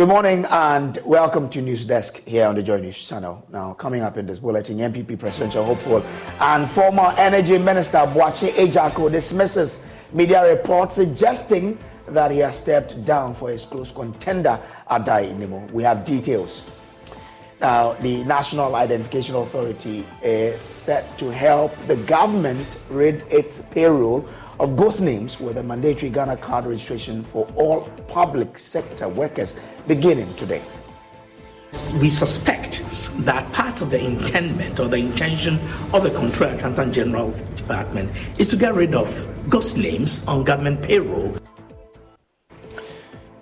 Good morning and welcome to News Desk here on the Joy News channel. Now, coming up in this bulletin, NPP presidential hopeful and former Energy Minister Boakye Agyarko dismisses media reports suggesting that he has stepped down for his close contender, Addai Nimo. We have details. Now, the National Identification Authority is set to help the government rid its payroll of ghost names with a mandatory Ghana card registration for all public sector workers beginning today. We suspect that part of the intendment or the intention of the Controller Accountant General's Department is to get rid of ghost names on government payroll.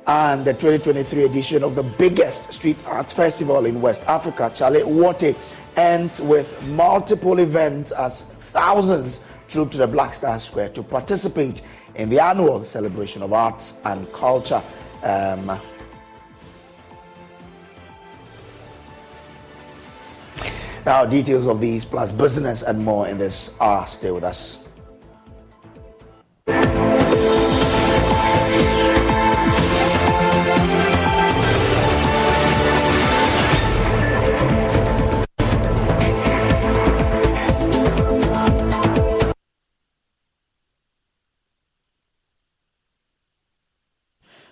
And the 2023 edition of the biggest street arts festival in West Africa, Chale Wote, ends with multiple events as thousands troop to the Black Star Square to participate in the annual celebration of arts and culture. Um, now, details of these plus business and more in this are stay with us.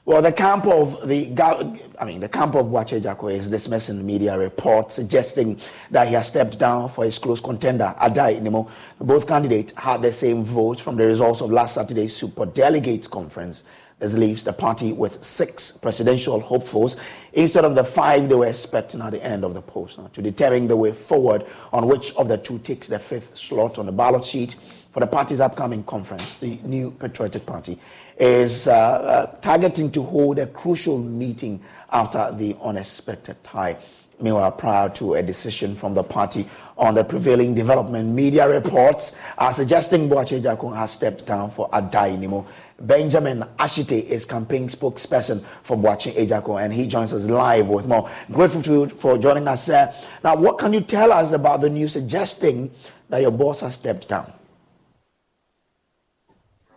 Well, the camp of the, I mean, the camp of Boakye Agyarko is dismissing media reports suggesting that he has stepped down for his close contender, Addai Nimo. Both candidates had the same vote from the results of last Saturday's Super Delegates Conference. This leaves the party with six presidential hopefuls instead of the five they were expecting at the end of the poll. Now, to determine the way forward on which of the two takes the fifth slot on the ballot sheet for the party's upcoming conference, the New Patriotic Party is uh, uh, targeting to hold a crucial meeting after the unexpected tie. Meanwhile, prior to a decision from the party on the prevailing development, media reports are suggesting Boakye Agyarko has stepped down for Addai Nimo. Benjamin Ashite is campaign spokesperson for Boakye Agyarko, and he joins us live with more. Grateful to you for joining us. Uh, now, what can you tell us about the news suggesting that your boss has stepped down?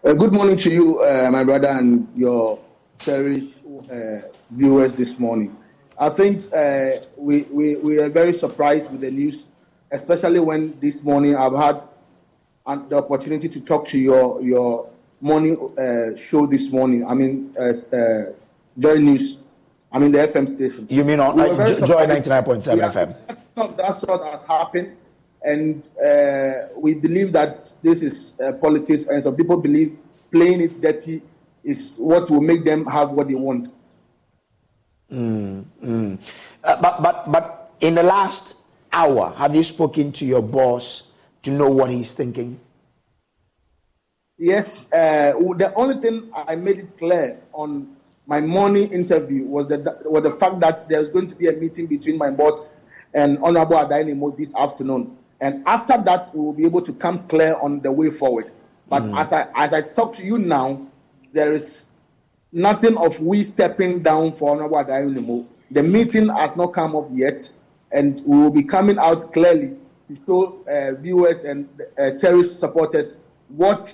Uh, good morning to you, uh, my brother, and your cherished uh, viewers this morning. I think uh, we, we, we are very surprised with the news, especially when this morning I've had the opportunity to talk to your, your morning uh, show this morning. I mean, uh, Joy News. I mean, the FM station. You mean on we Joy 99.7 yeah, FM? That's what has happened and uh, we believe that this is uh, politics, and some people believe playing it dirty is what will make them have what they want. Mm, mm. Uh, but, but, but in the last hour, have you spoken to your boss to know what he's thinking? Yes. Uh, the only thing I made it clear on my morning interview was, that, was the fact that there's going to be a meeting between my boss and Honorable Addai Nimo this afternoon. And after that, we will be able to come clear on the way forward. But mm. as I as I talk to you now, there is nothing of we stepping down for Honorable Nimo. The meeting has not come off yet, and we will be coming out clearly to show uh, viewers and uh, cherished supporters what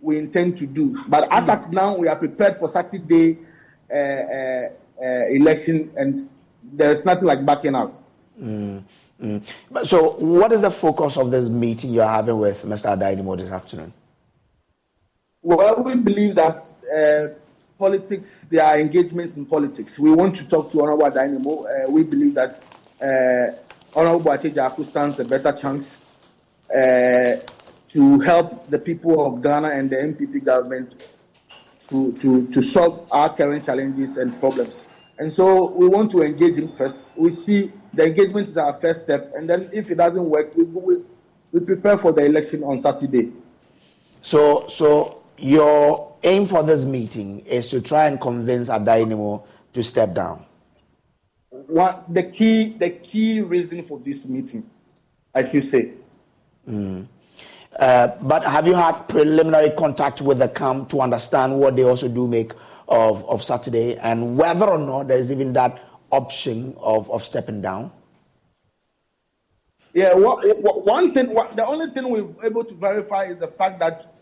we intend to do. But as at now, we are prepared for Saturday uh, uh, uh election, and there is nothing like backing out. Mm. Mm. So, what is the focus of this meeting you're having with Mr. Addai Nimo this afternoon? Well, we believe that uh, politics, there are engagements in politics. We want to talk to Honorable Addai Nimo. Uh, we believe that uh, Honorable Agyarko stands a better chance uh, to help the people of Ghana and the NPP government to, to, to solve our current challenges and problems. And so we want to engage him first. We see the engagement is our first step, and then if it doesn't work, we, we, we prepare for the election on Saturday. So, so your aim for this meeting is to try and convince Addai Nimo to step down. What the key, the key reason for this meeting, I should say. Mm. Uh, but have you had preliminary contact with the camp to understand what they also do make of, of Saturday and whether or not there is even that option of, of stepping down? Yeah, what, one thing, the only thing we're able to verify is the fact that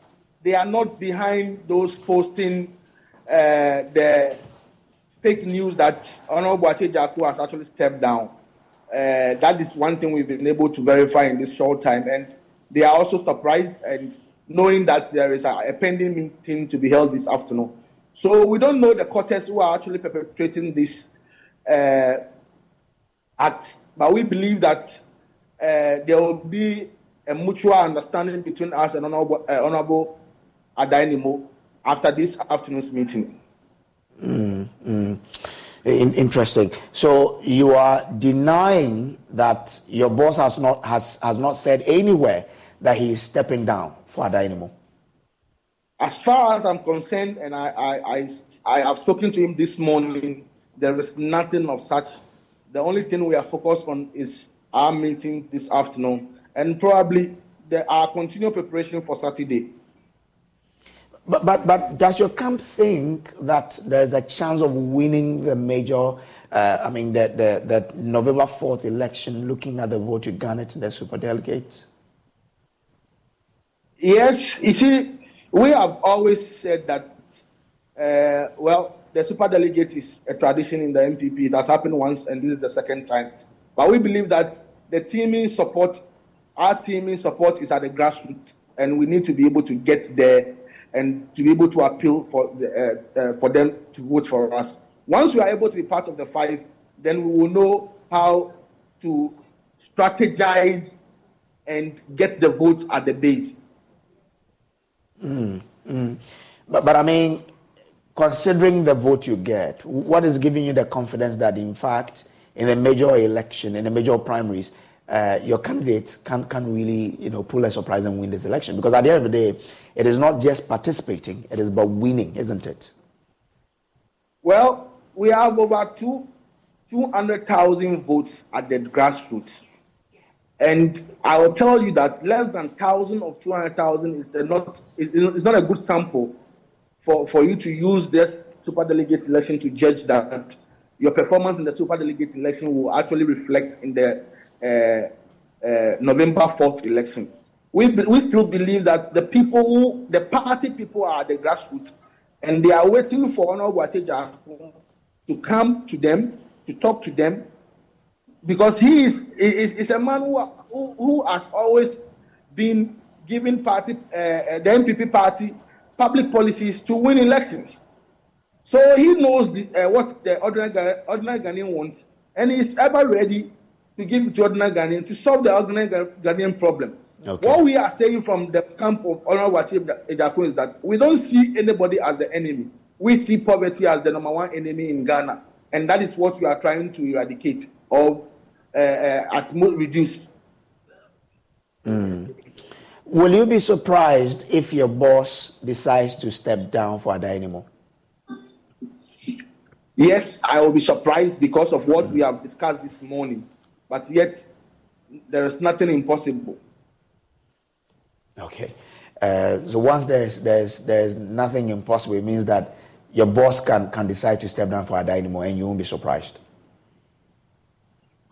they are not behind those posting uh, the fake news that Honorable Jaku has actually stepped down. Uh, that is one thing we've been able to verify in this short time. And they are also surprised and knowing that there is a, a pending meeting to be held this afternoon. So we don't know the quarters who are actually perpetrating this uh, act, but we believe that uh, there will be a mutual understanding between us and Honorable, uh, Honorable Addai-Nimoh after this afternoon's meeting. Mm, mm. In, interesting. So you are denying that your boss has not has has not said anywhere that he is stepping down for Addai-Nimoh. As far as I'm concerned, and I, I, I, I have spoken to him this morning, there is nothing of such. The only thing we are focused on is our meeting this afternoon, and probably the, our continued preparation for Saturday. But, but, but does your camp think that there's a chance of winning the major, uh, I mean, the, the, the November 4th election, looking at the vote you garnered in the superdelegates? Yes, you see, we have always said that, uh, well, the super delegate is a tradition in the NPP. It has happened once, and this is the second time. But we believe that the teaming support, our teaming support is at the grassroots, and we need to be able to get there and to be able to appeal for, the, uh, uh, for them to vote for us. Once we are able to be part of the five, then we will know how to strategize and get the votes at the base. Mm, mm. But, but I mean, considering the vote you get, what is giving you the confidence that, in fact, in a major election, in a major primaries, uh, your candidate can, can really you know, pull a surprise and win this election? Because at the end of the day, it is not just participating, it is about winning, isn't it? Well, we have over two, 200,000 votes at the grassroots. And I will tell you that less than 1,000 of 200,000 is not, is, is not a good sample for, for you to use this super delegate election to judge that your performance in the super delegate election will actually reflect in the uh, uh, November 4th election. We, we still believe that the people who, the party people are the grassroots, and they are waiting for Honorable Ateja to come to them, to talk to them, because he is, is, is a man who, who, who has always been giving party, uh, the NPP party public policies to win elections. So he knows the, uh, what the ordinary, ordinary Ghanaian wants, and he is ever ready to give it to ordinary Ghanaian to solve the ordinary Ghanaian problem. Okay. What we are saying from the camp of Honorable Achib Ejaku is that we don't see anybody as the enemy. We see poverty as the number one enemy in Ghana. And that is what we are trying to eradicate or uh, uh, at most reduce. Mm. Will you be surprised if your boss decides to step down for Addai-Nimoh? Yes, I will be surprised because of what mm. we have discussed this morning. But yet, there is nothing impossible. Okay. Uh, so once there's there's there's nothing impossible, it means that your boss can can decide to step down for Addai-Nimoh, and you won't be surprised.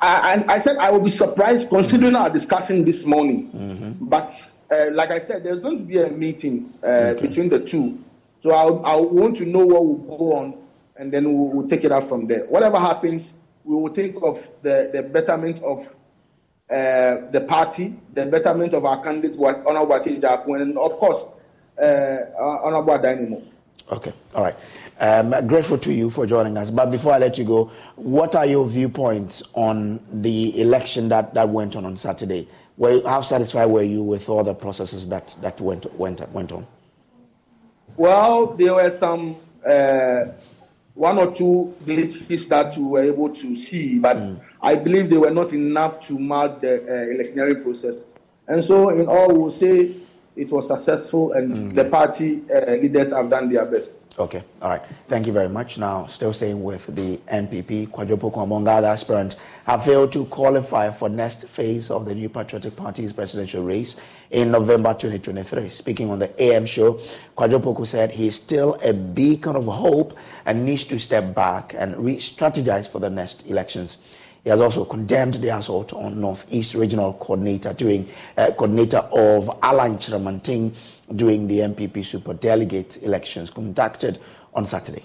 I, I, said I will be surprised considering our discussion this morning. Mm-hmm. But uh, like I said, there's going to be a meeting uh, okay. between the two. So I'll, i want to know what will go on, and then we'll, we'll, take it out from there. Whatever happens, we will think of the, the betterment of uh, the party, the betterment of our candidates, Honorable Achijaku, and of course, uh, Honorable Addai-Nimoh. Okay, all right. Um, grateful to you for joining us. But before I let you go, what are your viewpoints on the election that, that went on on Saturday? Were, how satisfied were you with all the processes that, that went, went, went on? Well, there were some uh, one or two glitches that we were able to see, but mm. I believe they were not enough to mark the uh, electionary process. And so, in all, we'll say it was successful and mm. the party uh, leaders have done their best. Okay, all right. Thank you very much. Now, still staying with the NPP, Kwadwo Poku, among other aspirants, have failed to qualify for next phase of the New Patriotic Party's presidential race in November 2023. Speaking on the AM show, Kwadwo said he is still a beacon of hope and needs to step back and re-strategize for the next elections. He has also condemned the assault on Northeast Regional Coordinator during uh, coordinator of Alan Kyerematen during the NPP Super Delegate elections conducted on Saturday.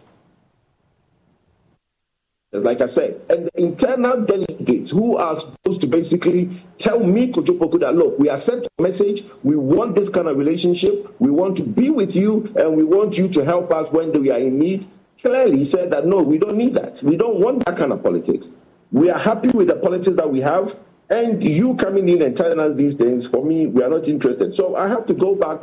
like I said, and the internal delegates who are supposed to basically tell me, Kojo Poku, that look, we accept the message, we want this kind of relationship, we want to be with you, and we want you to help us when we are in need. Clearly said that no, we don't need that. We don't want that kind of politics. We are happy with the politics that we have, and you coming in and telling us these things, for me, we are not interested. So I have to go back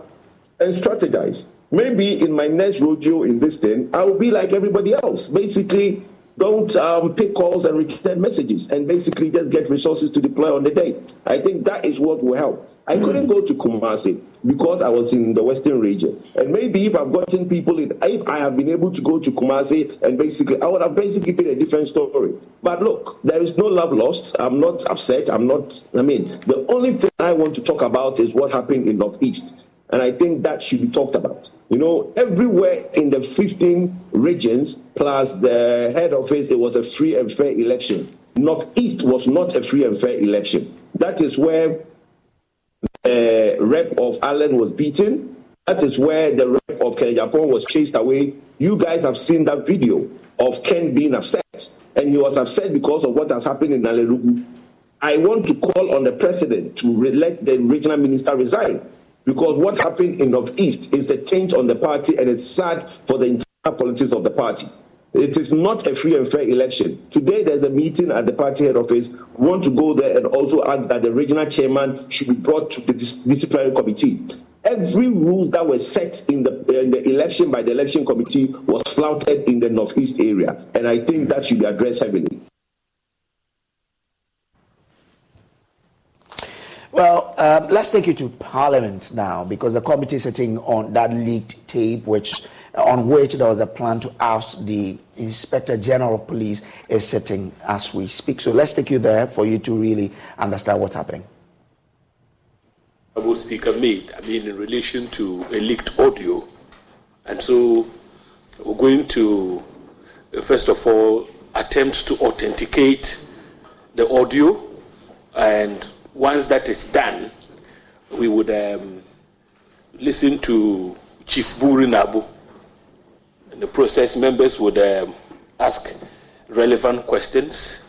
and strategize. Maybe in my next rodeo in this thing, I will be like everybody else. Basically, don't um, pick calls and return messages and basically just get resources to deploy on the day. I think that is what will help. I couldn't go to Kumasi because I was in the Western region. And maybe if I've gotten people in, if I have been able to go to Kumasi and basically, I would have basically been a different story. But look, there is no love lost. I'm not upset. I'm not, I mean, the only thing I want to talk about is what happened in Northeast. And I think that should be talked about. You know, everywhere in the 15 regions plus the head office, it was a free and fair election. Northeast was not a free and fair election. That is where the rep of Alan was beaten. That is where the rep of Ken Agyapong was chased away. You guys have seen that video of Ken being upset. And he was upset because of what has happened in Nalerigu. I want to call on the president to let the regional minister resign because what happened in Northeast is a change on the party and it's sad for the entire politics of the party. It is not a free and fair election. Today there's a meeting at the party head office. We want to go there and also ask that the regional chairman should be brought to the disciplinary committee. Every rule that was set in the, in the election by the election committee was flouted in the northeast area, and I think that should be addressed heavily. Well, um, let's take you to Parliament now because the committee sitting on that leaked tape, which on which there was a plan to oust the Inspector General of Police is sitting as we speak. So let's take you there for you to really understand what's happening. Honorable Speaker made, I mean, in relation to a leaked audio. And so we're going to, first of all, attempt to authenticate the audio and once that is done, we would um, listen to Chief Bugri Naabu. And the process members would um, ask relevant questions.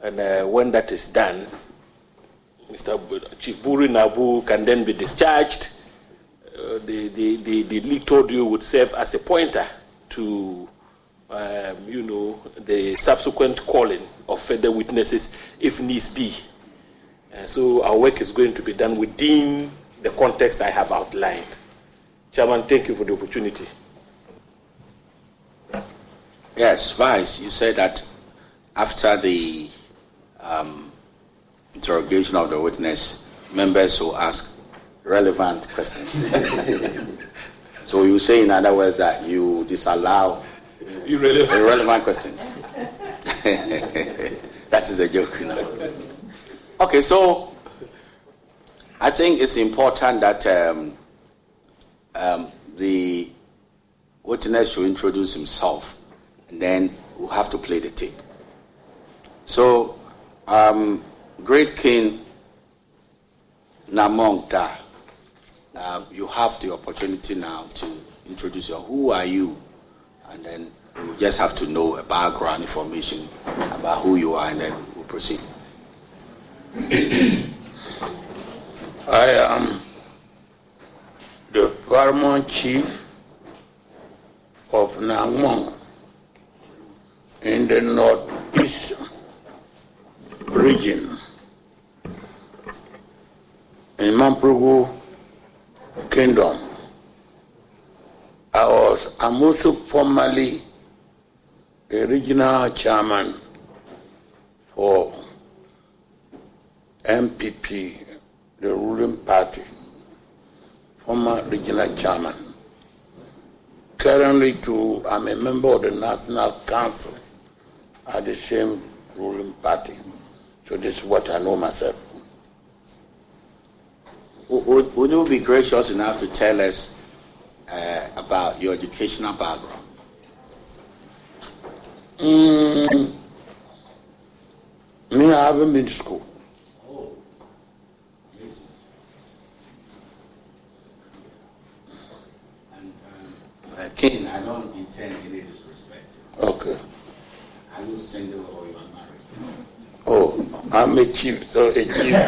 And uh, when that is done, Mr. Chief Bugri Naabu can then be discharged. Uh, the, the, the, the leaked audio would serve as a pointer to, um, you know, the subsequent calling of further witnesses if needs be. Uh, so our work is going to be done within the context I have outlined. Chairman, thank you for the opportunity. Yes, Vice, you said that after the um, interrogation of the witness, members will ask relevant questions. so you say, in other words, that you disallow Irrelevant, irrelevant questions. that is a joke, you know. Okay, so I think it's important that um, um, the witness should introduce himself, and then we'll have to play the tape. So, um, Great King Namong Da, uh, you have the opportunity now to introduce yourself. who are you, and then you just have to know a background information about who you are, and then we'll proceed. I am the paramount chief of Nangmong in the northeast region in Mamprugu Kingdom. I was I'm also formerly a regional chairman for NPP, the ruling party, former regional chairman. Currently, too, I'm a member of the National Council at the same ruling party. So this is what I know myself. Would, would you be gracious enough to tell us uh, about your educational background? Mm, me, I haven't been to school. And, um, uh, King, I don't intend any disrespect. Okay. Are you single or you are married? Oh, I'm a chief, so a chief. I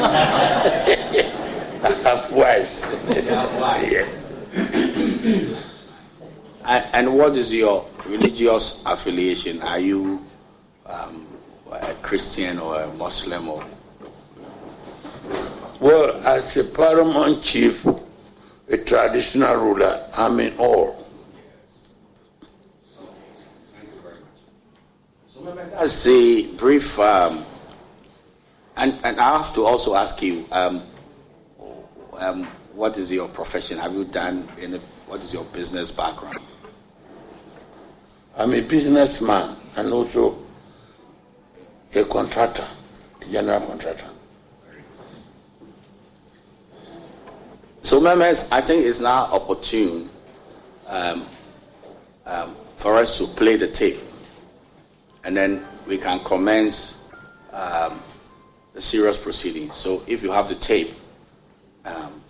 have wives. have wives. yes. and, and what is your religious affiliation? Are you um, a Christian or a Muslim or? Well, as a paramount chief, a traditional ruler, I'm in all. That's the brief, um, and, and I have to also ask you, um, um, what is your profession? Have you done any, what is your business background? I'm a businessman and also a contractor, a general contractor. So, members, I think it's now opportune um, um, for us to play the tape, and then we can commence um, the serious proceedings. So, if you have the tape, um,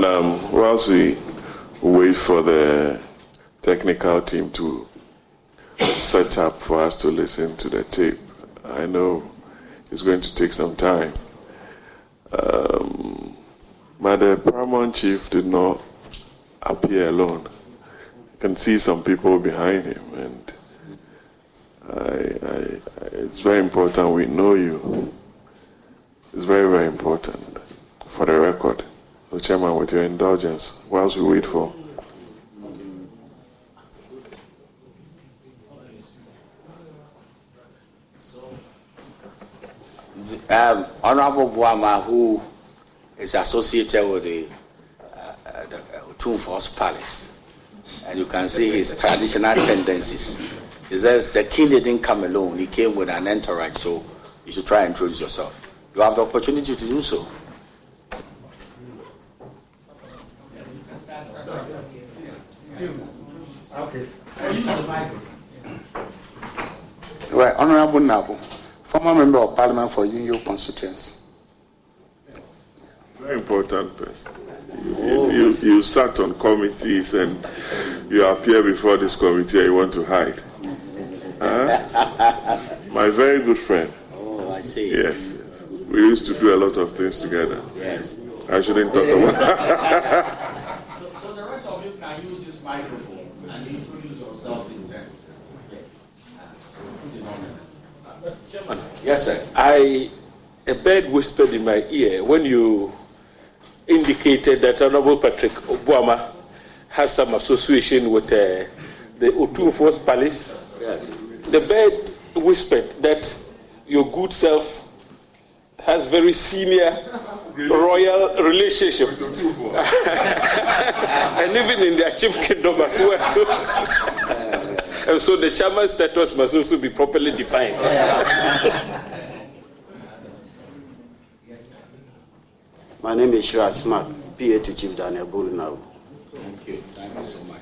Chairman, um, whilst we wait for the technical team to set up for us to listen to the tape, I know it's going to take some time. Um, but the paramount chief did not appear alone. You can see some people behind him, and I, I, it's very important we know you. It's very, very important for the record. So, Chairman, with your indulgence, whilst we wait for. Um, Honorable Boamah, who is associated with the, uh, uh, the uh, Force Palace, and you can see his traditional tendencies. He says the king didn't come alone, he came with an entourage, so you should try and introduce yourself. You have the opportunity to do so. Okay. I use the microphone. Right, Honorable Nabo, former member of parliament for Yunyoo constituency. Very important person. You, you, you sat on committees and you appear before this committee and you want to hide. Huh? My very good friend. Oh, I see. Yes, yes. We used to do a lot of things together. Yes. I shouldn't talk about So, so the rest of you can use this microphone and introduce yourselves in terms. Chairman, Yes, sir. I a bird whispered in my ear when you indicated that Honorable Patrick Boamah has some association with uh, the Otu Force Palace. Yes. The bird whispered that your good self has very senior royal relationship, and even in their chief kingdom as well. So, and so the chairman's status must also be properly defined. My name is Shira Smart, PA to Chief Daniel Burunau. Thank you. Thank you so much.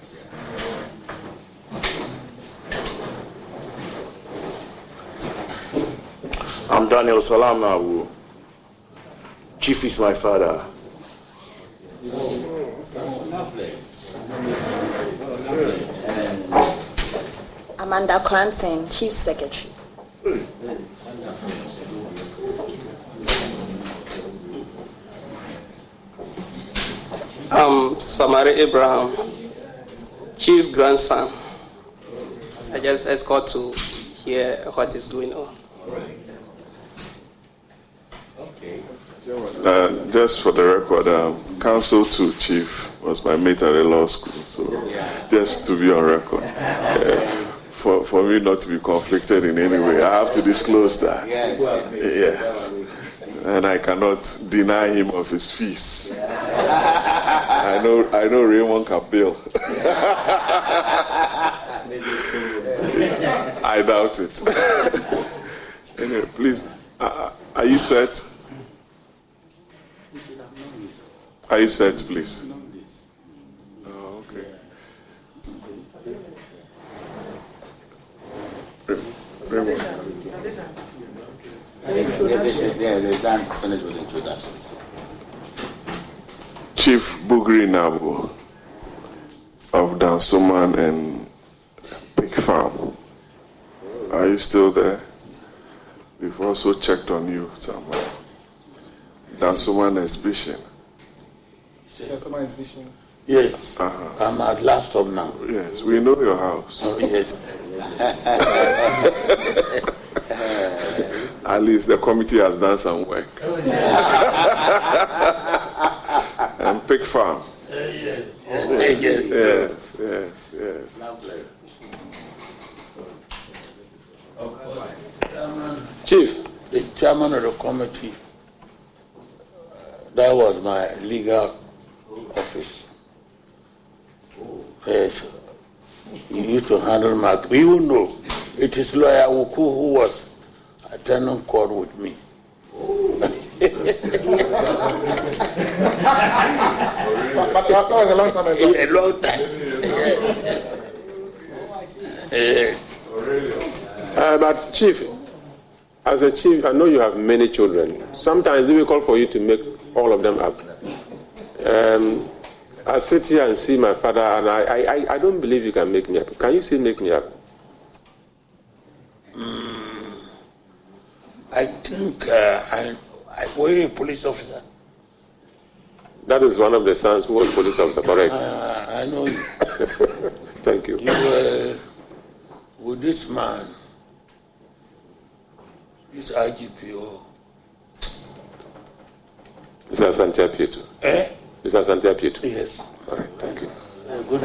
I'm Daniel Salam Nawu. Chief is my father. Lovely. Amanda Cranton, Chief Secretary. Samari Abraham, chief grandson. I just escort to hear what is going on. Okay. Uh, just for the record, um, counsel to chief was my mate at the law school, so just to be on record. Uh, for, for me not to be conflicted in any way, I have to disclose that. Yes. And I cannot deny him of his fees. I know, I know Raymond Capel. I doubt it. anyway, please, uh, are you set? Are you set, please? Oh, okay. Raymond. Yeah, they're done, finished with introductions. Chief Bugri Naabu of Dansoman and Pig Farm. Are you still there? We've also checked on you somewhere. Dansoman exhibition. Dansoman exhibition. Yes. Uh-huh. I'm at last stop now. Yes, we know your house. Oh, yes. At least the committee has done some work. Pig Farm. yes. Yes, yes, yes. yes. Lovely. Chief, the chairman of the committee, that was my legal office. Yes. He used to handle my, you know, it is lawyer Wuku who was attending court with me. but, that was a long time ago. A long time. Uh, but chief, as a chief, I know you have many children. Sometimes it's difficult for you to make all of them up. Um, I sit here and see my father, and I, I, I don't believe you can make me up. Can you still make me up? Mm, I think uh, I, I were you a police officer? That is one of the sons who was police officer, correct? Uh, I know you. Thank you. You were with this man, this IGPO. Mr. Santia Pieto. Eh? Mr. Santia Pieto. Yes. All right, thank you.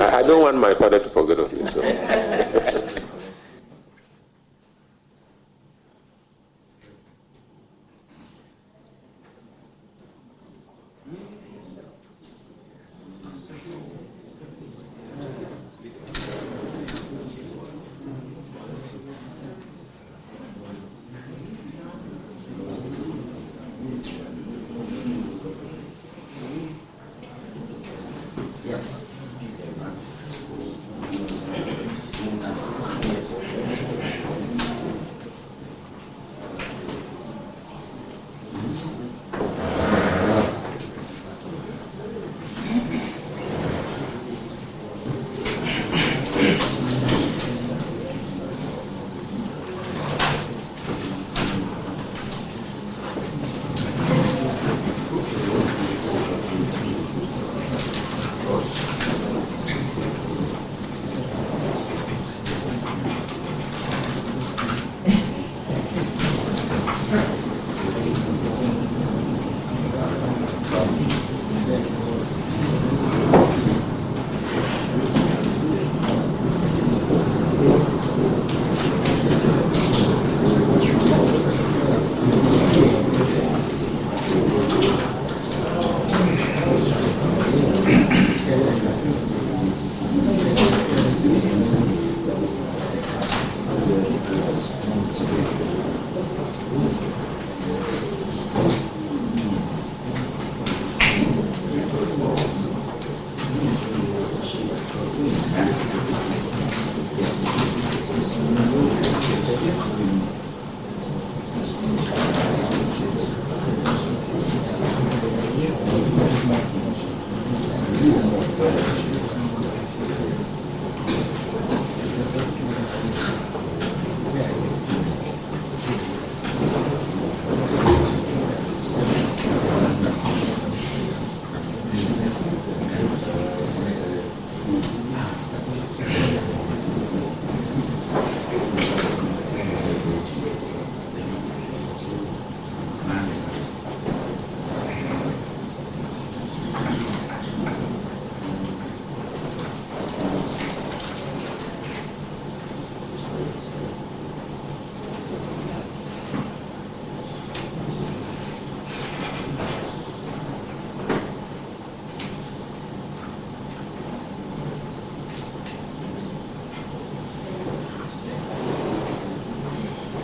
I, I don't want my father to forget of me, so.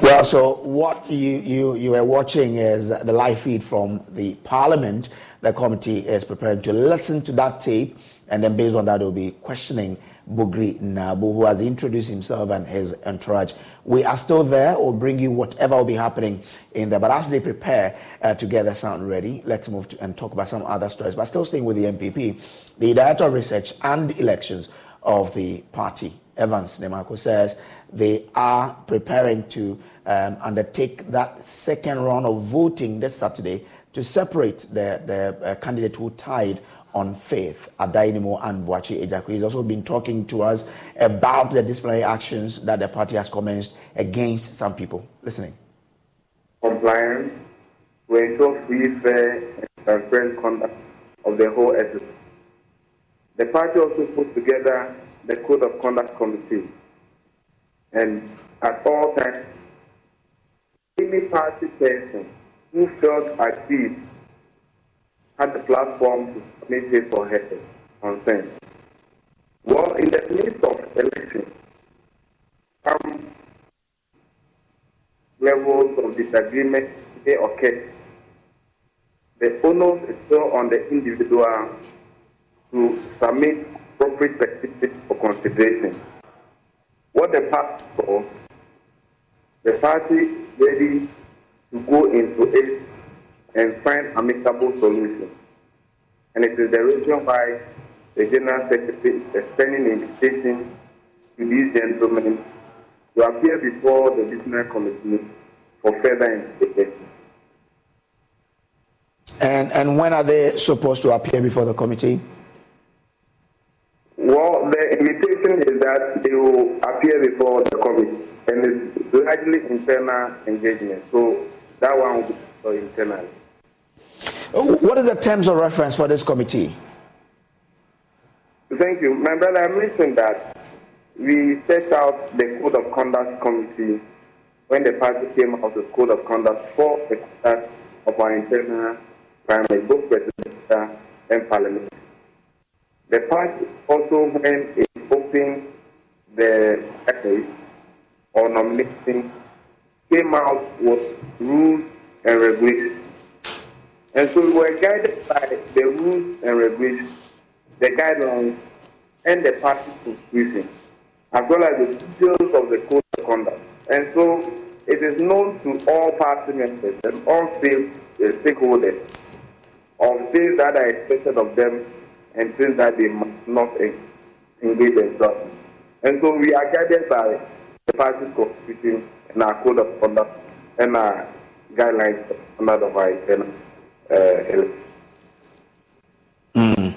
Well, so what you, you, you are watching is the live feed from the Parliament. The committee is preparing to listen to that tape, and then based on that, they'll be questioning Bugri Naabu, who has introduced himself and his entourage. We are still there. We'll bring you whatever will be happening in there. But as they prepare uh, to get the sound ready, let's move to, and talk about some other stories. But still staying with the NPP, the Director of Research and Elections of the party, Evans Nimako, says they are preparing to um, undertake that second round of voting this Saturday to separate the, the uh, candidate who tied on faith, Addai Nimo and Boakye Agyarko. He's also been talking to us about the disciplinary actions that the party has commenced against some people. Listening. Compliance to ensure free, fair, and transparent conduct of the whole exercise. The party also put together the Code of Conduct Committee. And at all times, any party person who felt aggrieved had the platform to submit his or her consent. Well, in the midst of election, some levels of disagreement may occur. The onus is still on the individual to submit appropriate petitions for consideration. What the party for, the party ready to go into it and find amicable solutions. And it is the reason why the General Secretary is extending invitation to these gentlemen to appear before the Disciplinary Committee for further investigation. And, and when are they supposed to appear before the committee? Well, the invitation is that they will appear before the committee, and it's largely internal engagement. So that one will be internal. Uh, what is the terms of reference for this committee? Thank you. My brother, I mentioned that we set out the Code of Conduct Committee when the party came out with the Code of Conduct for the conduct of our internal primary, both presidential and parliament. The party also, when it opened the essay or nominating, came out with rules and regulations and so we were guided by the rules and regulations, the guidelines, and the party constitution, as well as the details of the code of conduct. And so it is known to all party members and all uh, stakeholders of things that are expected of them and things that they must not engage themselves. And so we are guided by the party constitution and our code of conduct and our guidelines under the vice. Mm.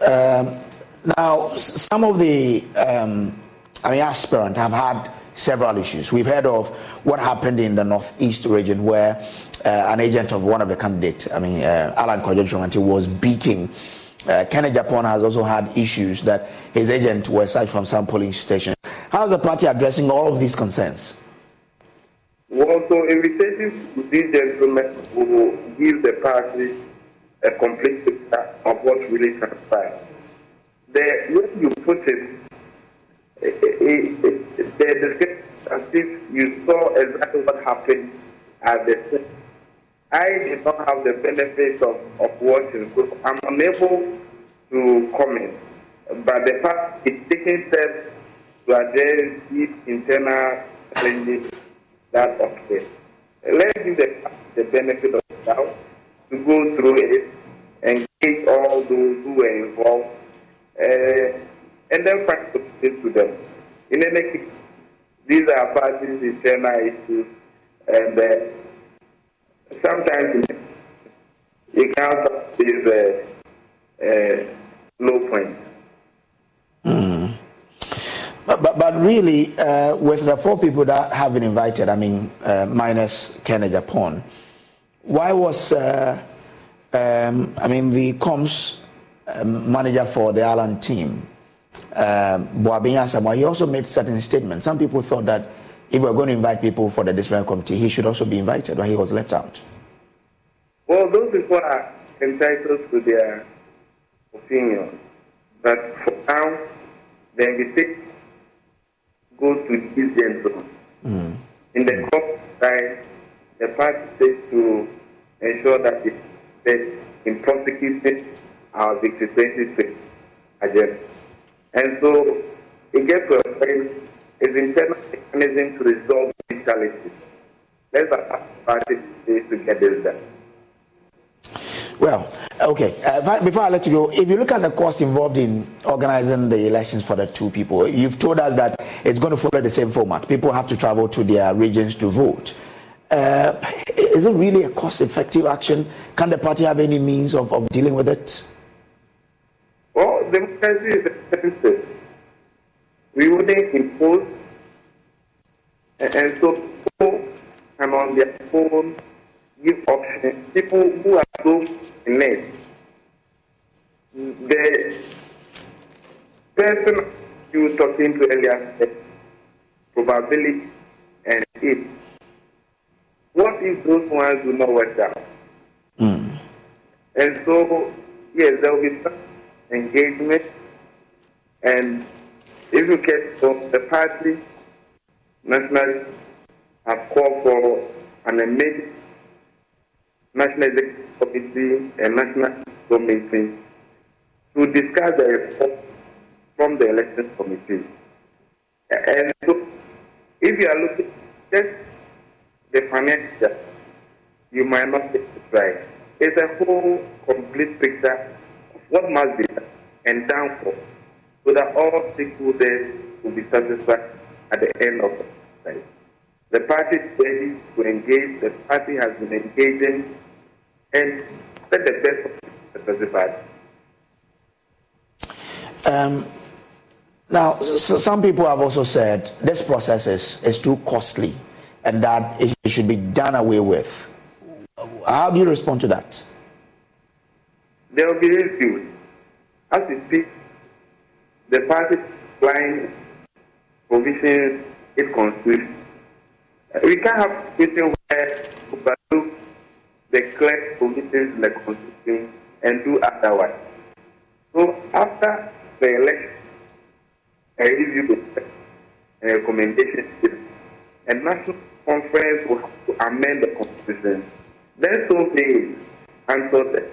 Um, now, some of the, um, I mean, aspirants have had several issues. We've heard of what happened in the northeast region where uh, an agent of one of the candidates, I mean, uh, Alan Kojo was beating. Uh, Kennedy Agyapong has also had issues that his agent was sacked from some polling stations. How is the party addressing all of these concerns? Well, so in invitations to these gentlemen will give the party a complete picture of what really transpired. The way you put it, it, it, it the as if you saw exactly what happened at the. I did not have the benefit of, of watching, so I'm unable to comment. But the fact is taking steps to address these internal challenges that okay. Let's give the, the benefit of the doubt to go through it, engage all those who were involved, uh, and then find solutions to them. In any case, these are parties internal issues, and uh, sometimes counts as a uh, low point. But, but, but really, uh, with the four people that have been invited, I mean, uh, minus Kennedy Agyapong, why was, uh, um, I mean, the comms um, manager for the Alan team, um, Boabinya he also made certain statements. Some people thought that if we're going to invite people for the disciplinary committee, he should also be invited, but he was left out. Well, those people are entitled to their opinion. But for now, the invitation goes to these gentlemen. Mm. In the court side, the party says to ensure that it in prosecuting our Victory 2026 agenda. And so it gets to a point, it's internal mechanism to resolve these challenges. Let's party to get this done. Well, okay. Uh, before I let you go, if you look at the cost involved in organizing the elections for the two people, you've told us that it's going to follow the same format. People have to travel to their regions to vote. Uh, is it really a cost effective action? Can the party have any means of, of dealing with it? Well, democracy is expensive. We wouldn't impose, and, and so people can on their own give options. People who are so in need. The person you were talking to earlier said probability and it what if those ones do not work out? Mm. And so, yes, there will be some engagement. And if you get from the party, nationalists have called for an amendment, National Executive Committee and National Committee to discuss the report from the Election Committee. And so, if you are looking just the financial, you might not it right. It's a whole complete picture of what must be done and done for so that all stakeholders will be satisfied at the end of the process. The party is ready to engage, the party has been engaging, and let the best of the party. Um, now, so some people have also said this process is, is too costly and that it should be done away with. How do you respond to that? There will be issues. As we speak, the party applying provisions in constitution. We can't have situation where overlook the clear provisions in the constitution and do otherwise. So after the election, a review and recommendation and national conference will have to amend the constitution. Then so say, until that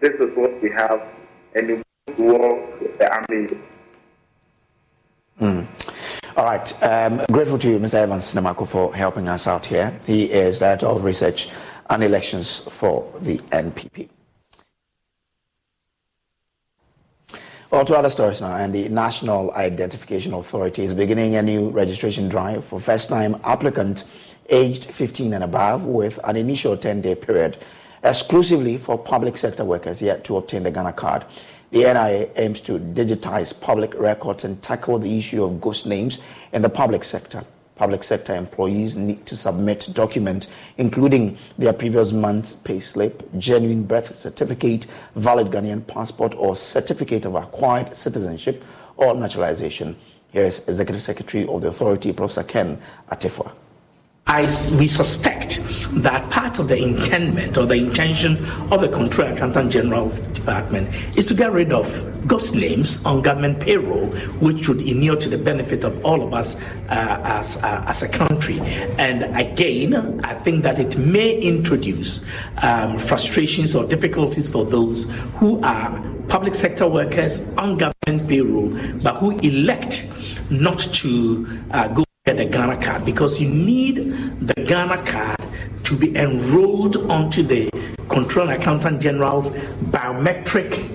this is what we have, and we war with the army. All right. Um, grateful to you, Mr. Evans Nimako, for helping us out here. He is Director of Research and Elections for the NPP. On to other stories now, and the National Identification Authority is beginning a new registration drive for first-time applicants aged 15 and above with an initial 10-day period exclusively for public sector workers yet to obtain the Ghana card. The NIA aims to digitize public records and tackle the issue of ghost names in the public sector. Public sector employees need to submit documents including their previous month's payslip, genuine birth certificate, valid Ghanaian passport, or certificate of acquired citizenship or naturalization. Here is Executive Secretary of the authority, Professor Ken Attafuah. I, we suspect that part of the intendment or the intention of the Comptroller Accountant General's Department is to get rid of ghost names on government payroll, which would inure to the benefit of all of us uh, as, uh, as a country. And again, I think that it may introduce um, frustrations or difficulties for those who are public sector workers on government payroll, but who elect not to uh, go get the Ghana card because you need the Ghana card to be enrolled onto the Comptroller Accountant General's biometric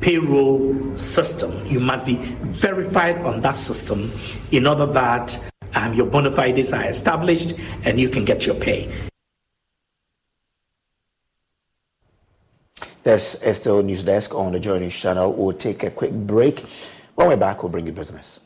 payroll system. You must be verified on that system in order that um, your bona fides are established and you can get your pay. Is still News Desk on the News channel. We'll take a quick break. When we're back, we'll bring you business.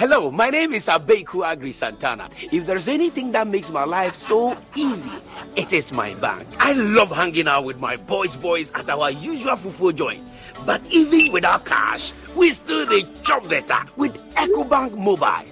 Hello, my name is Abeiku Aggrey Santana. If there's anything that makes my life so easy, it is my bank. I love hanging out with my boys boys at our usual fufu joint. But even without cash, we still dey chop better with EcoBank Mobile.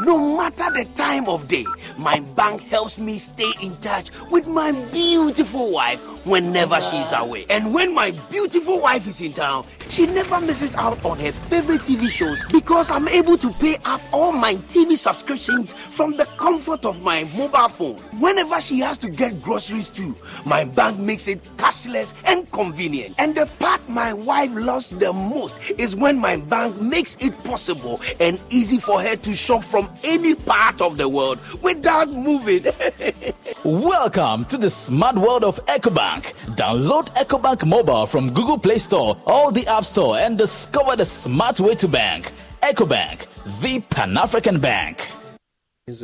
No matter the time of day, my bank helps me stay in touch with my beautiful wife whenever she's away. And when my beautiful wife is in town, she never misses out on her favorite TV shows because I'm able to pay up all my TV subscriptions from the comfort of my mobile phone. Whenever she has to get groceries too, my bank makes it cashless and convenient. And the part my wife loves the most is when my bank makes it possible and easy for her to shop from any part of the world without moving. Welcome to the smart world of EcoBank. Download EcoBank mobile from Google Play Store or the App Store and discover the smart way to bank. EcoBank, the Pan African Bank.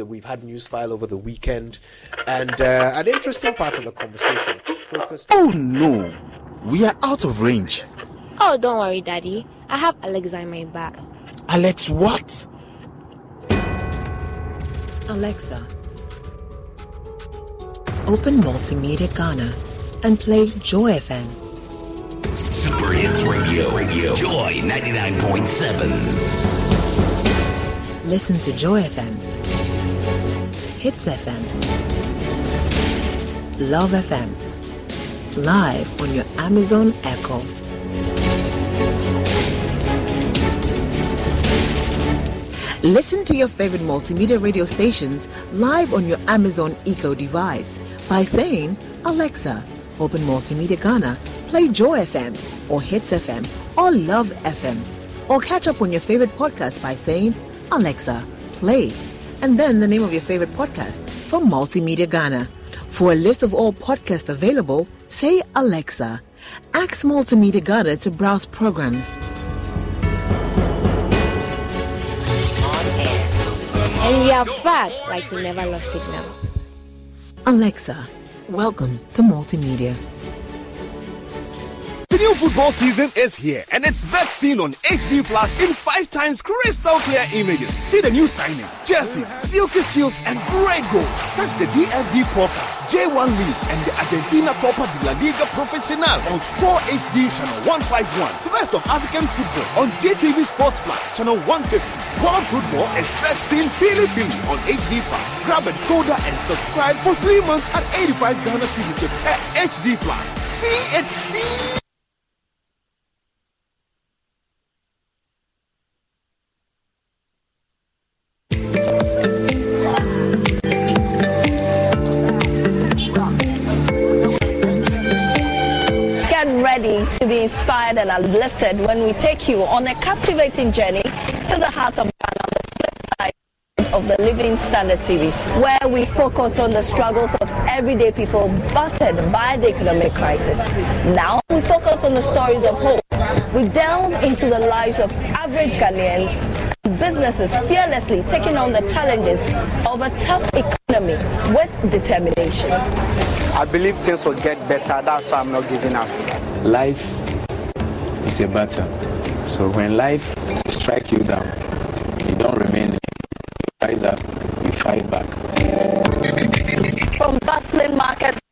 We've had news file over the weekend, and uh, an interesting part of the conversation focused. Oh no, we are out of range. Oh, don't worry, Daddy. I have Alexa in my bag. Alex, what? Alexa, open Multimedia Ghana and play Joy FM. Super Hits Radio, Radio, Joy 99.7. Listen to Joy FM, Hits FM, Love FM, live on your Amazon Echo. Listen to your favorite multimedia radio stations live on your Amazon Echo device by saying, Alexa, open Multimedia Ghana, play Joy FM or Hits FM or Love FM. Or catch up on your favorite podcast by saying, Alexa, play, and then the name of your favorite podcast from Multimedia Ghana. For a list of all podcasts available, say Alexa. Ask Multimedia Ghana to browse programs. And we are back like we never lost signal. Alexa, welcome to Multimedia. The new football season is here, and it's best seen on HD Plus in five times crystal clear images. See the new signings, jerseys, silky skills, and great goals. Catch the DFB Pokal, J1 League, and the Argentina Copa de la Liga Profesional on Sport HD channel 151. The best of African football on JTV Sports Plus channel 150. World football is best seen Philly Philly on HD Plus. Grab a decoder and subscribe for three months at 85 Ghana cedis per HD Plus. See it feel. Get ready to be inspired and uplifted when we take you on a captivating journey to the heart of Ghana on the flip side of the Living Standard series, where we focused on the struggles of everyday people battered by the economic crisis. Now we focus on the stories of hope. We delve into the lives of average Ghanaians and businesses fearlessly taking on the challenges of a tough economy with determination. I believe things will get better. That's why I'm not giving up. Life is a battle. So when life strikes you down, you don't remain there. You rise up, you fight back. From bustling markets to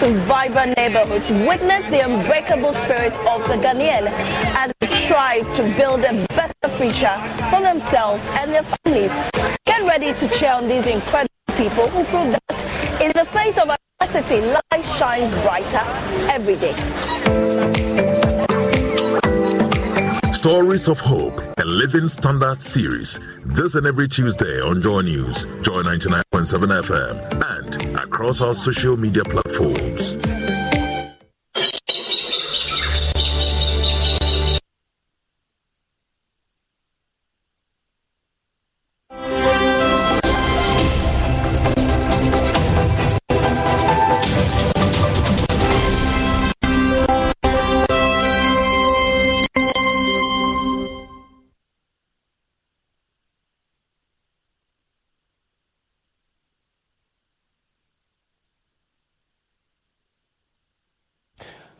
vibrant neighborhoods, witness the unbreakable spirit of the Ghanaian as they strive to build a better future for themselves and their families. Get ready to cheer on these incredible people who prove that in the face of adversity, life shines brighter every day. Stories of Hope, a Living Standard series. This and every Tuesday on Joy News, Joy 99.7 FM, and across our social media platforms.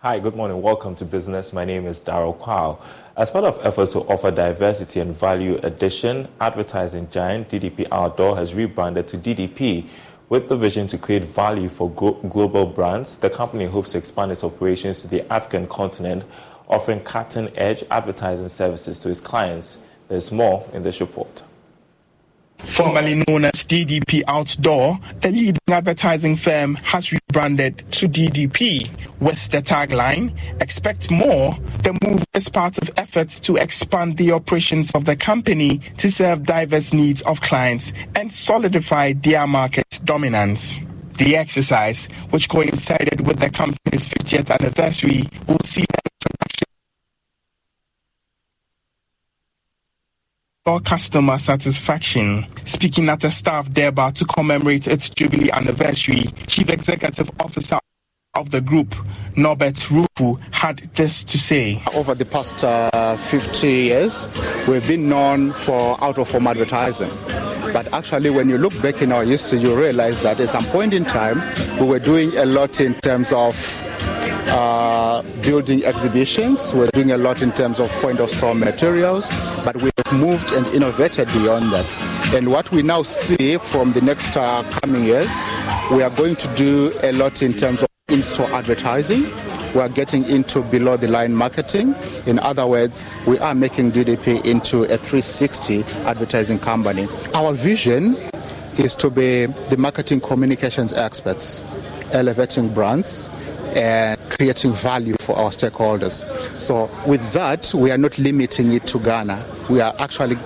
Hi, good morning. Welcome to Business. My name is Daryl Kwao. As part of efforts to offer diversity and value addition, advertising giant DDP Outdoor has rebranded to DDP. With the vision to create value for global brands, the company hopes to expand its operations to the African continent, offering cutting edge advertising services to its clients. There's more in this report. Formerly known as DDP Outdoor, the leading advertising firm has rebranded to DDP with the tagline Expect More. The move is part of efforts to expand the operations of the company to serve diverse needs of clients and solidify their market dominance. The exercise, which coincided with the company's 50th anniversary, will see the or customer satisfaction. Speaking at a staff Durbar to commemorate its Jubilee anniversary, Chief Executive Officer of the group, Norbert Rufu, had this to say. Over the past uh, 50 years, we've been known for out of home advertising. But actually, when you look back in our history, you realize that at some point in time, we were doing a lot in terms of uh, building exhibitions. We're doing a lot in terms of point of sale materials, but we've moved and innovated beyond that. And what we now see from the next uh, coming years, we are going to do a lot in terms of in-store advertising. We are getting into below the line marketing. In other words, we are making DDP into a 360 advertising company. Our vision is to be the marketing communications experts, elevating brands and creating value for our stakeholders. So, with that, we are not limiting it to Ghana, we are actually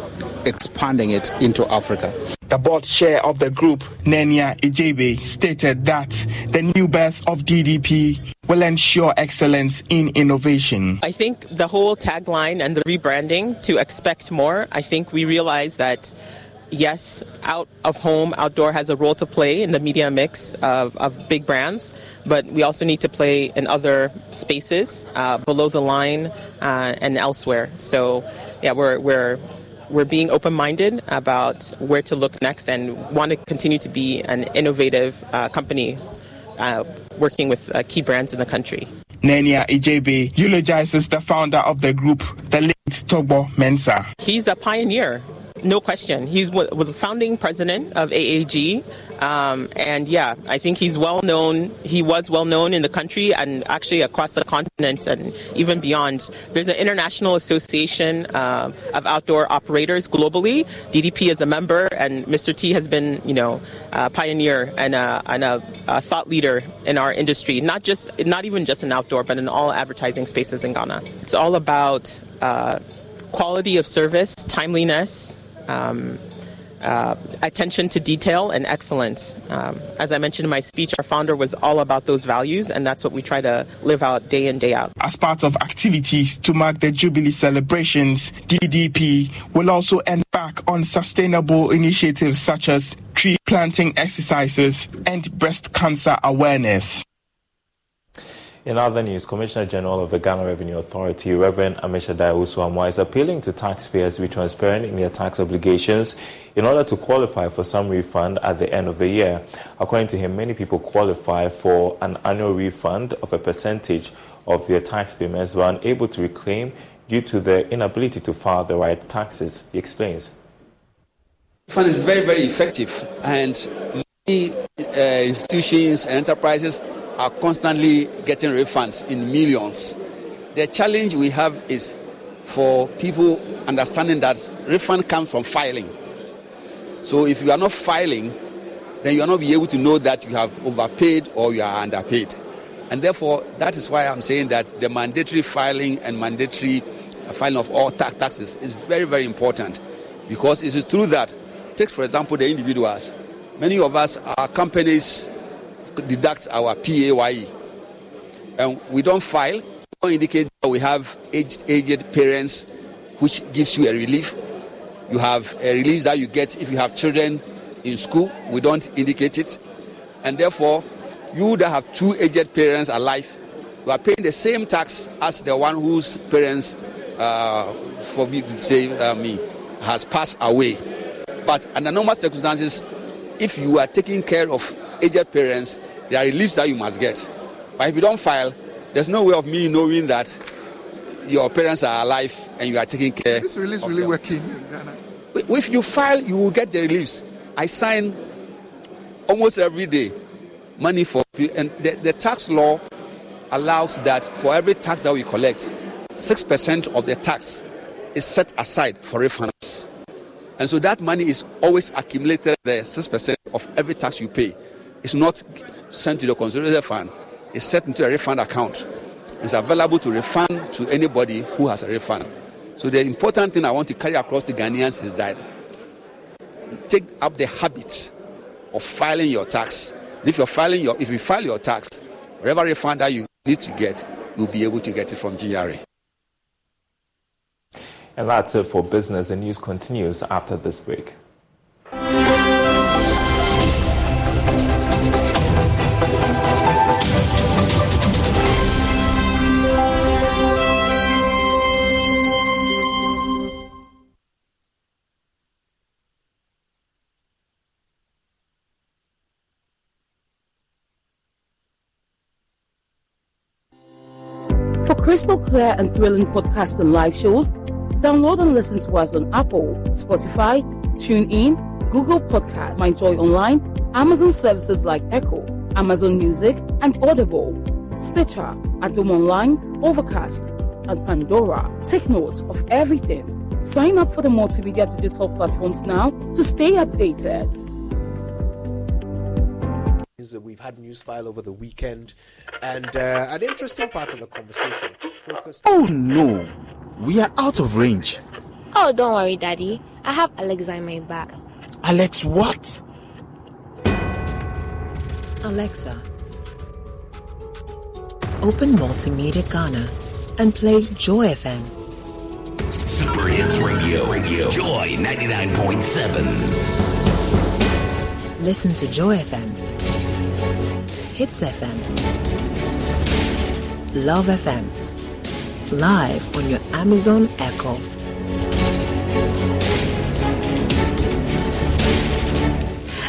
expanding it into Africa. The board chair of the group, Nenia Ijebe, stated that the new birth of DDP will ensure excellence in innovation. I think the whole tagline and the rebranding to expect more, I think we realize that yes, out of home, outdoor has a role to play in the media mix of, of big brands, but we also need to play in other spaces, uh, below the line uh, and elsewhere. So, yeah, we're, we're, we're being open minded about where to look next and want to continue to be an innovative uh, company uh, working with uh, key brands in the country. Nenia Ijebe eulogizes the founder of the group, the late Togbo Mensah. He's a pioneer no question. He's the founding president of AAG. Um, and yeah, I think he's well known. He was well known in the country and actually across the continent and even beyond. There's an international association uh, of outdoor operators globally. DDP is a member, and Mr. T has been, you know, a pioneer and a, and a, a thought leader in our industry. Not just, not even just in outdoor, but in all advertising spaces in Ghana. It's all about uh, quality of service, timeliness, um, uh, attention to detail and excellence. Um, as I mentioned in my speech, our founder was all about those values, and that's what we try to live out day in, day out. As part of activities to mark the Jubilee celebrations, DDP will also embark on sustainable initiatives such as tree planting exercises and breast cancer awareness. In other news, Commissioner General of the Ghana Revenue Authority, Reverend Ammishaddai Owusu-Amoah, is appealing to taxpayers to be transparent in their tax obligations in order to qualify for some refund at the end of the year. According to him, many people qualify for an annual refund of a percentage of their tax payments but unable to reclaim due to their inability to file the right taxes. He explains. Fund is very, very effective, and many uh, institutions and enterprises are constantly getting refunds in millions. The challenge we have is for people understanding that refund comes from filing. So if you are not filing, then you are not be able to know that you have overpaid or you are underpaid. And therefore, that is why I'm saying that the mandatory filing and mandatory filing of all tax taxes is very, very important. Because it is true that, take for example the individuals. Many of us, our companies deduct our PAYE. And we don't file, we don't indicate that we have aged, aged parents, which gives you a relief. You have a relief that you get if you have children in school, we don't indicate it. And therefore, you that have two aged parents alive, you are paying the same tax as the one whose parents, uh, for me to say uh, me, has passed away. But under normal circumstances, if you are taking care of aged parents, there are reliefs that you must get. But if you don't file, there's no way of me knowing that your parents are alive and you are taking care. This release really them. working in Ghana. If you file, you will get the reliefs. I sign almost every day money for people. and the, the tax law allows that for every tax that we collect, six percent of the tax is set aside for refunds. And so that money is always accumulated there, 6% of every tax you pay. It's not sent to the consolidated fund, it's set into a refund account. It's available to refund to anybody who has a refund. So the important thing I want to carry across to Ghanaians is that take up the habit of filing your tax. if you're filing your, if you file your tax, whatever refund that you need to get, you'll be able to get it from GRA. And that's it for business. The news continues after this break. Crystal clear and thrilling podcasts and live shows, download and listen to us on Apple, Spotify, TuneIn, Google Podcasts, MyJoy Online, Amazon services like Echo, Amazon Music, and Audible, Stitcher, Adom Online, Overcast, and Pandora. Take note of everything. Sign up for the multimedia digital platforms now to stay updated. We've had news file over the weekend, and uh, an interesting part of the conversation. Oh no, we are out of range. Oh, don't worry, Daddy. I have Alexa in my bag. Alex, what? Alexa, open Multimedia Ghana and play Joy FM. Super Hits Radio, Radio, Joy 99.7. Listen to Joy FM, Hits FM, Love FM, live on your Amazon Echo.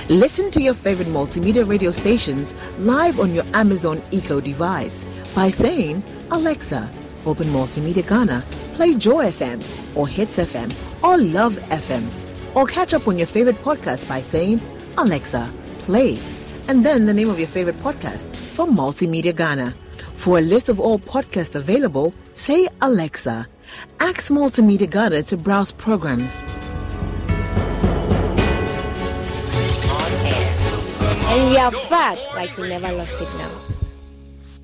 Listen to your favorite multimedia radio stations live on your Amazon Echo device by saying, Alexa, open Multimedia Ghana, play Joy FM or Hits FM or Love FM. Or catch up on your favorite podcast by saying, Alexa, play, and then the name of your favorite podcast from Multimedia Ghana. For a list of all podcasts available, say Alexa. Ask Multimedia Ghana to browse programs. And we are back like we never lost signal.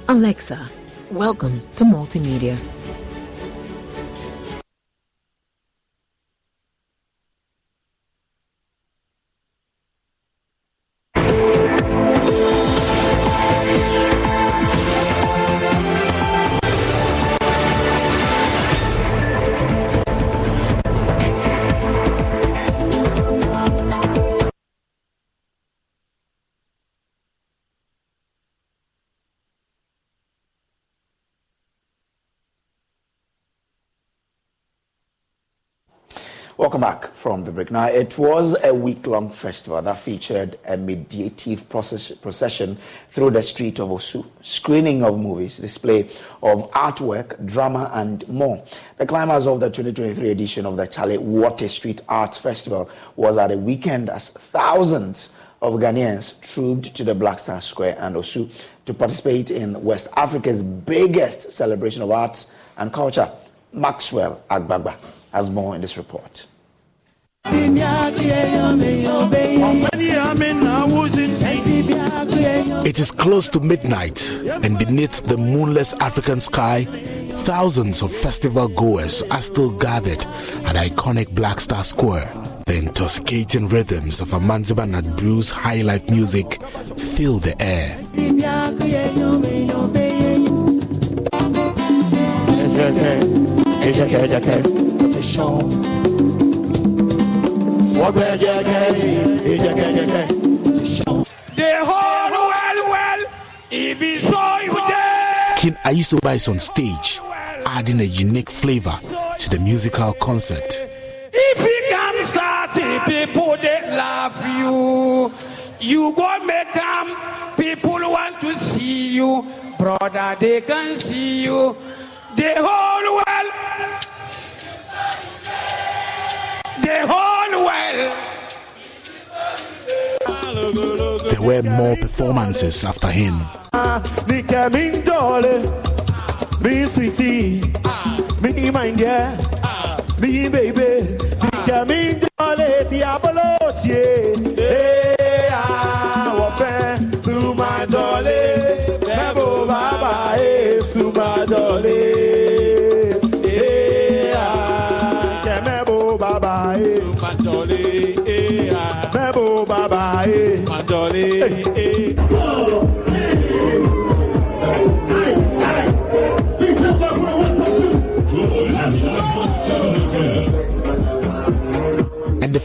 Alexa, welcome to Multimedia. Back from the break. Now, it was a week long festival that featured a meditative process, procession through the street of Osu, screening of movies, display of artwork, drama, and more. The climax of the 2023 edition of the Chale Wote Street Arts Festival was at a weekend as thousands of Ghanaians trooped to the Black Star Square and Osu to participate in West Africa's biggest celebration of arts and culture. Maxwell Agbagba has more in this report. It is close to midnight, and beneath the moonless African sky, thousands of festival goers are still gathered at iconic Black Star Square. The intoxicating rhythms of Amanzeba Nat Brew's high life music fill the air. The whole well, well, it be so. King Ayisoba is on stage, adding a unique flavor to the musical concert. If you can start people that love you, you go make them. People want to see you, brother. They can see you. The whole the whole world. There were more performances after him. Nika min dole, me sweetie, me my girl, me baby. Min dole. Sumajole Diabolotie. Eh, ah, Wope, Sumajole. Bebo Baba, eh. Eh,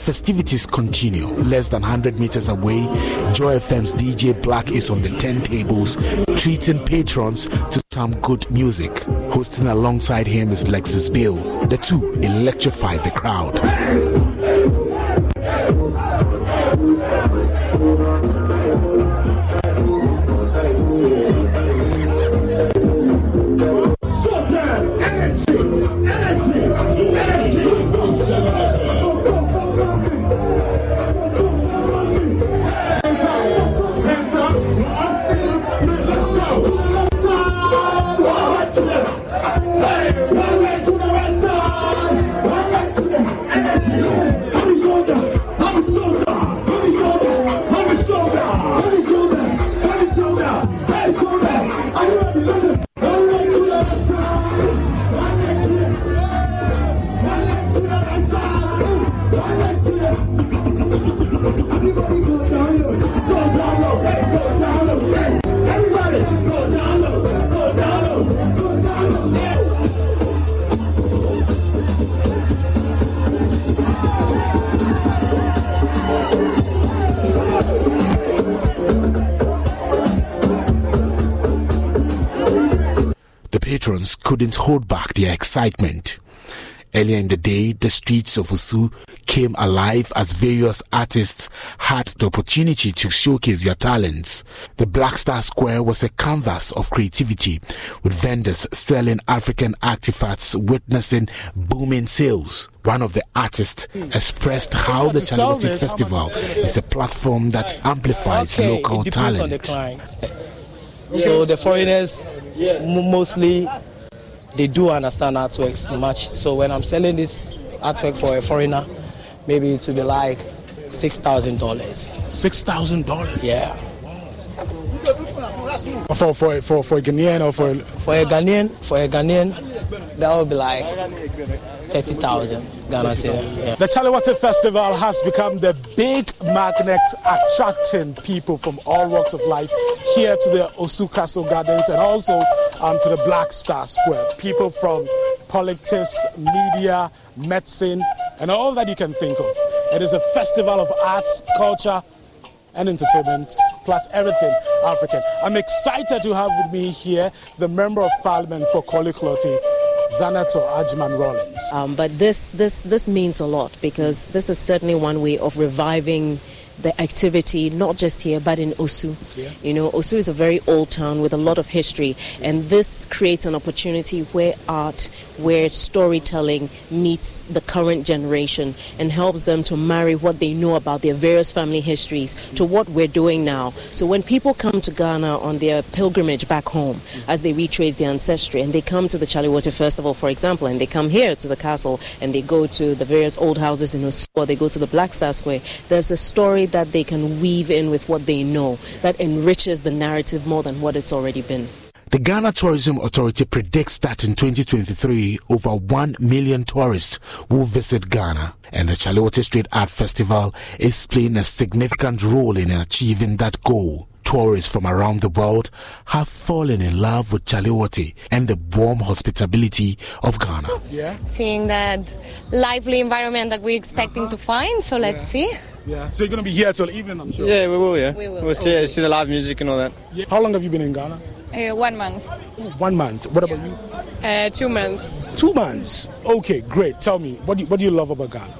festivities continue. Less than 100 meters away, Joy FM's DJ Black is on the turntables, treating patrons to some good music. Hosting alongside him is Lexis Bill. The two electrify the crowd. Couldn't hold back their excitement. Earlier in the day, the streets of Osu came alive as various artists had the opportunity to showcase their talents. The Black Star Square was a canvas of creativity, with vendors selling African artifacts witnessing booming sales. One of the artists expressed how the to sell Chale Wote this, how Festival is a platform that amplifies okay, local talent. on the client. So the foreigners mostly they do understand artworks much. So when I'm selling this artwork for a foreigner, maybe it will be like six thousand dollars. Six thousand dollars. Yeah. For for for for a Ghanaian or for for a Ghanaian for a Ghanaian, that would be like thirty thousand Ghana cedi. Yeah. The Chale Wote Festival has become the big magnet attracting people from all walks of life here to the Osu Castle Gardens and also um, to the Black Star Square. People from politics, media, medicine, and all that you can think of. It is a festival of arts, culture, and entertainment, plus everything African. I'm excited to have with me here the Member of Parliament for Korle Klottey, Zanato Ajman Rollins. Um, but this, this, this means a lot because this is certainly one way of reviving the activity, not just here, but in Osu. Yeah. You know, Osu is a very old town with a lot of history, and this creates an opportunity where art, where storytelling meets the current generation and helps them to marry what they know about their various family histories to what we're doing now. So when people come to Ghana on their pilgrimage back home, mm. as they retrace their ancestry, and they come to the Chale Wote Festival, for example, and they come here to the castle and they go to the various old houses in Osu, or they go to the Black Star Square, there's a story that they can weave in with what they know that enriches the narrative more than what it's already been. The Ghana Tourism Authority predicts that in 2023, over 1 million tourists will visit Ghana. And the Chale Wote Street Art Festival is playing a significant role in achieving that goal. Tourists from around the world have fallen in love with Chale Wote and the warm hospitality of Ghana. Yeah. seeing that lively environment that we're expecting to find. So let's see. Yeah. So you're going to be here till evening, I'm sure. Yeah, we will, yeah. We will. We'll see, see the live music and all that. Yeah. How long have you been in Ghana? Uh, one month. One month. What about you? Uh, two months. Two months. Okay, great. Tell me, what do you, what do you love about Ghana?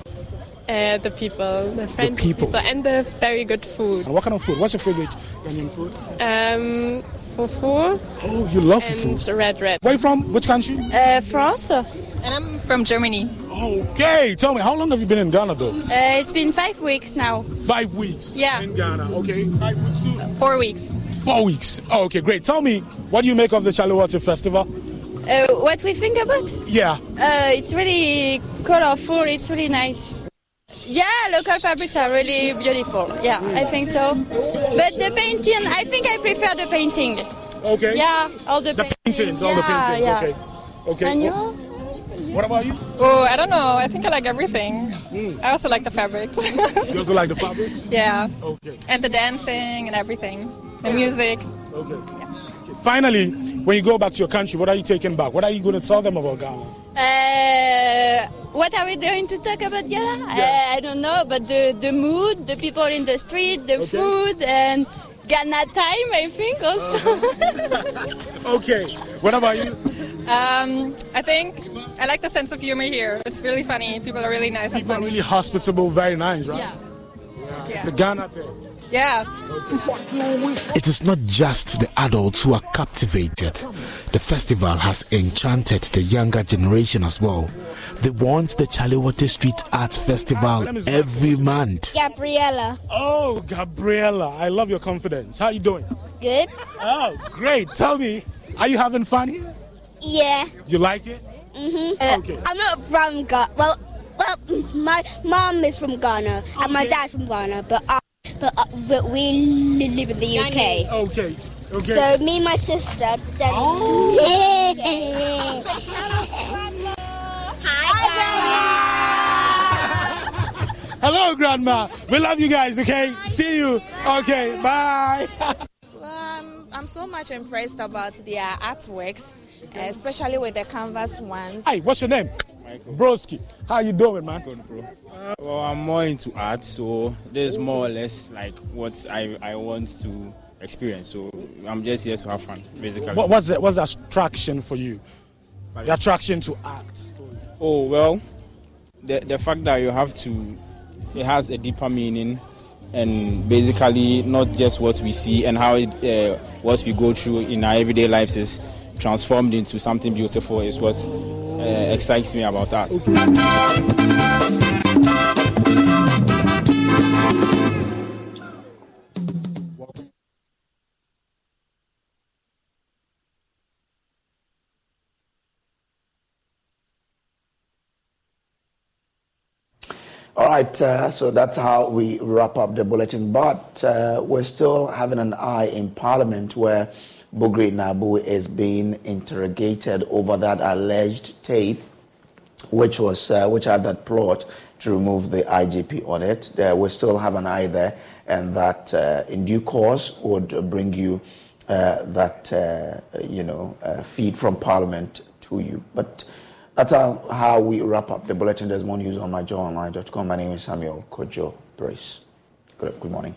Uh, the people, the friendly people. and the very good food. And what kind of food? What's your favorite Ghanaian food? Um, fufu. Oh, you love and fufu. red red. Where are you from? Which country? Uh, France. And I'm from Germany. Okay, tell me, how long have you been in Ghana though? Uh, it's been five weeks now. Five weeks. Yeah. In Ghana. Okay. Five weeks too. Four weeks. Four weeks. Oh, okay, great. Tell me, what do you make of the Chale Wote Festival? Uh, what we think about? Yeah. Uh, it's really colorful. It's really nice. Yeah, local fabrics are really beautiful. Yeah, I think so. But the painting, I think I prefer the painting. Okay. Yeah, all the, The paintings. paintings, all the paintings. yeah. Okay. Okay. And you? Oh, what about you? Oh, I don't know. I think I like everything. Hmm. I also like the fabrics. You also like the fabrics? yeah. Okay. And the dancing and everything. The music. Okay. Finally, when you go back to your country, what are you taking back? What are you going to tell them about Ghana? Uh, what are we going to talk about Ghana? Uh, I don't know, but the, the mood, the people in the street, the food, and Ghana time, I think also. Okay. What about you? Um, I think I like the sense of humor here. It's really funny. People are really nice and People are really hospitable, very nice, right? Yeah. It's a Ghana thing. Yeah. It is not just the adults who are captivated. The festival has enchanted the younger generation as well. They want the Chale Wote Street Arts Festival every month. Gabriella. Oh, Gabriella. I love your confidence. How are you doing? Good. Oh, great. Tell me, are you having fun here? Yeah. You like it? Mm-hmm. Okay. I'm not from Ghana. Well, well, my mom is from Ghana and my dad's from Ghana, but I, but uh, but we li- live in the UK. Okay. Okay. So me and my sister. Daddy, Hello, Grandma. We love you guys, okay? See you. Okay, bye. Um, I'm so much impressed about their artworks, especially with the canvas ones. Hi, what's your name? Michael. Broski. How you doing, man? Well, I'm more into art, so this is more or less like what I, I want to experience. So I'm just here to have fun, basically. What, what's the, what's the attraction for you? The attraction to art. Oh well, the the fact that you have to, it has a deeper meaning, and basically not just what we see and how it, uh, what we go through in our everyday lives is transformed into something beautiful is what uh, excites me about art. All right, uh, so that's how we wrap up the bulletin. But uh, we're still having an eye in Parliament where Bugri Naabu is being interrogated over that alleged tape, which was uh, which had that plot to remove the IGP on it. Uh, we still have an eye there, and that uh, in due course would bring you uh, that uh, you know uh, feed from Parliament to you. But that's how, how we wrap up the bulletin. There's more news on myjoyonline.com. My name is Samuel Kojo Brace. Good, good morning.